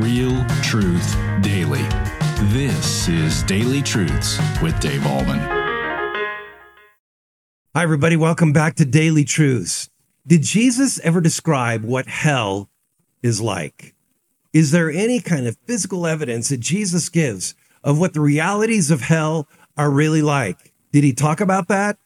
Real truth daily. This is Daily Truths with Dave Ahlman. Hi, everybody. Welcome back to Daily Truths. Did Jesus ever describe what hell is like? Is there any kind of physical evidence that Jesus gives of what the realities of hell are really like? Did he talk about that?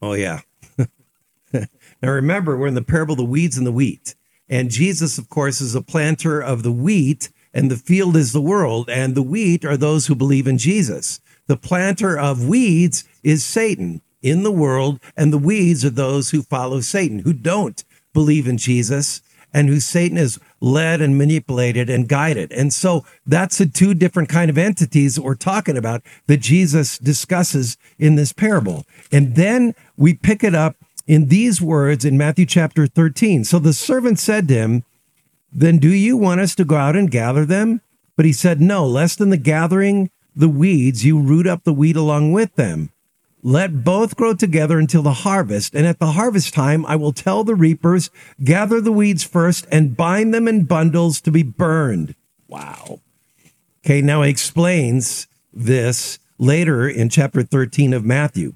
Oh, yeah. now, remember, we're in the parable of the weeds and the wheat. And Jesus, of course, is a planter of the wheat, and the field is the world, and the wheat are those who believe in Jesus. The planter of weeds is Satan in the world, and the weeds are those who follow Satan, who don't believe in Jesus, and who Satan has led and manipulated and guided. And so that's the two different kind of entities that we're talking about that Jesus discusses in this parable. And then we pick it up in these words in Matthew chapter 13. So the servant said to him, Then do you want us to go out and gather them? But he said, No, lest in the gathering the weeds, you root up the wheat along with them. Let both grow together until the harvest. And at the harvest time, I will tell the reapers, gather the weeds first and bind them in bundles to be burned. Wow. Okay, now he explains this later in chapter 13 of Matthew.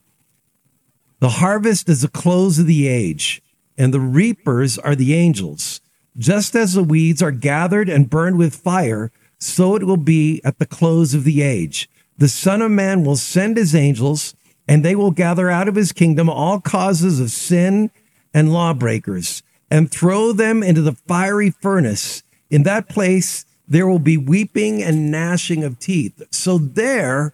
The harvest is the close of the age, and the reapers are the angels. Just as the weeds are gathered and burned with fire, so it will be at the close of the age. The Son of Man will send his angels and they will gather out of his kingdom all causes of sin and lawbreakers and throw them into the fiery furnace. In that place, there will be weeping and gnashing of teeth. So, there,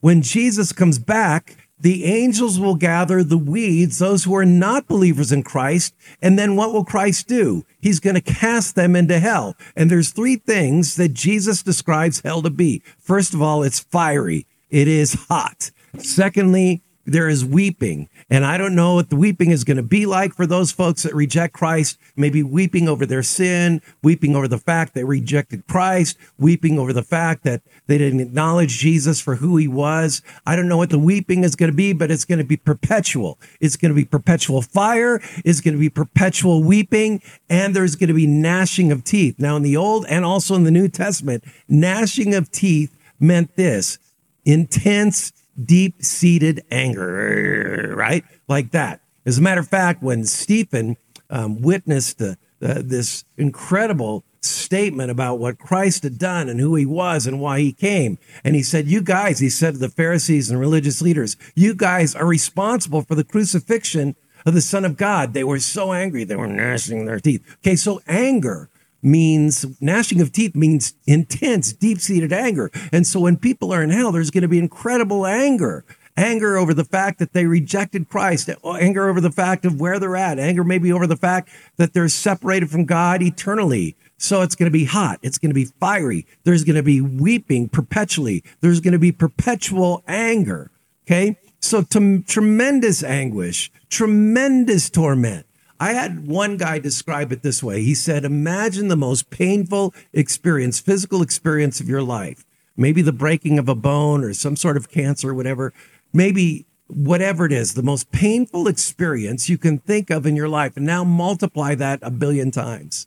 when Jesus comes back, the angels will gather the weeds, those who are not believers in Christ. And then what will Christ do? He's going to cast them into hell. And there's three things that Jesus describes hell to be. First of all, it's fiery. It is hot. Secondly, there is weeping. And I don't know what the weeping is going to be like for those folks that reject Christ, maybe weeping over their sin, weeping over the fact they rejected Christ, weeping over the fact that they didn't acknowledge Jesus for who he was. I don't know what the weeping is going to be, but it's going to be perpetual. It's going to be perpetual fire. It's going to be perpetual weeping. And there's going to be gnashing of teeth. Now, in the Old and also in the New Testament, gnashing of teeth meant this intense deep seated anger, right? Like that. As a matter of fact, when Stephen um, witnessed uh, this incredible statement about what Christ had done and who he was and why he came. And he said, You guys, he said to the Pharisees and religious leaders, you guys are responsible for the crucifixion of the Son of God. They were so angry, they were gnashing their teeth. Okay, so anger means gnashing of teeth means intense, deep seated anger. And so when people are in hell, there's going to be incredible anger. Anger over the fact that they rejected Christ, anger over the fact of where they're at, anger maybe over the fact that they're separated from God eternally. So it's going to be hot. It's going to be fiery. There's going to be weeping perpetually. There's going to be perpetual anger. Okay. So to tremendous anguish, tremendous torment. I had one guy describe it this way. He said, Imagine the most painful experience, physical experience of your life. Maybe the breaking of a bone or some sort of cancer whatever. Maybe whatever it is, the most painful experience you can think of in your life. And now multiply that a billion times.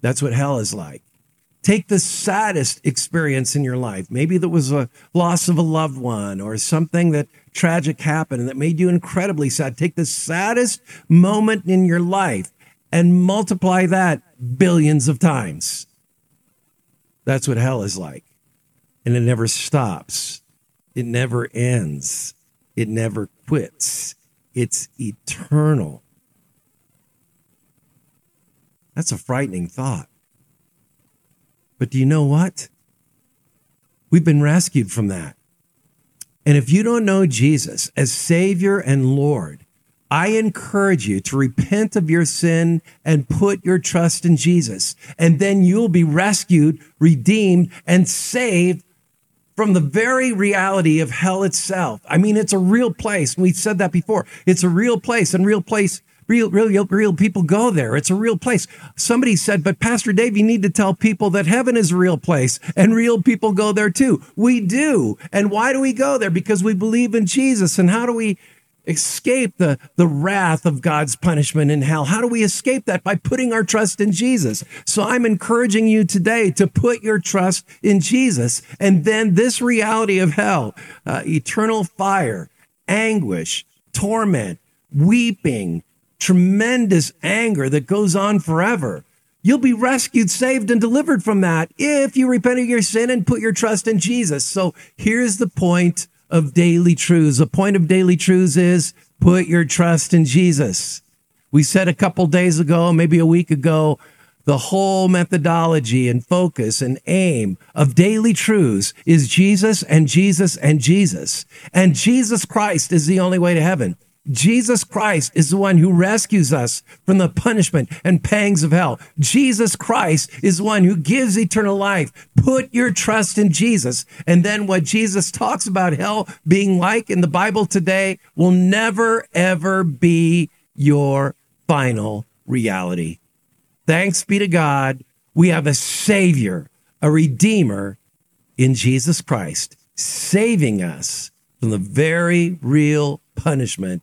That's what hell is like. Take the saddest experience in your life. Maybe there was a loss of a loved one or something that tragic happened and that made you incredibly sad. Take the saddest moment in your life and multiply that billions of times. That's what hell is like. And it never stops, it never ends, it never quits. It's eternal. That's a frightening thought. But do you know what? We've been rescued from that. And if you don't know Jesus as Savior and Lord, I encourage you to repent of your sin and put your trust in Jesus. And then you'll be rescued, redeemed, and saved from the very reality of hell itself. I mean, it's a real place. We've said that before. It's a real place, and real place Real, real, real people go there. It's a real place. Somebody said, but Pastor Dave, you need to tell people that heaven is a real place and real people go there too. We do. And why do we go there? Because we believe in Jesus. And how do we escape the, the wrath of God's punishment in hell. How do we escape that? By putting our trust in Jesus. So I'm encouraging you today to put your trust in Jesus. And then this reality of hell, uh, eternal fire, anguish, torment, weeping, tremendous anger that goes on forever. You'll be rescued, saved, and delivered from that if you repent of your sin and put your trust in Jesus. So here's the point of daily truths. The point of daily truths is put your trust in Jesus. We said a couple days ago, maybe a week ago, the whole methodology and focus and aim of daily truths is Jesus and Jesus and Jesus. And Jesus Christ is the only way to heaven. Jesus Christ is the one who rescues us from the punishment and pangs of hell. Jesus Christ is the one who gives eternal life. Put your trust in Jesus. And then what Jesus talks about hell being like in the Bible today will never, ever be your final reality. Thanks be to God. We have a Savior, a Redeemer in Jesus Christ, saving us from the very real punishment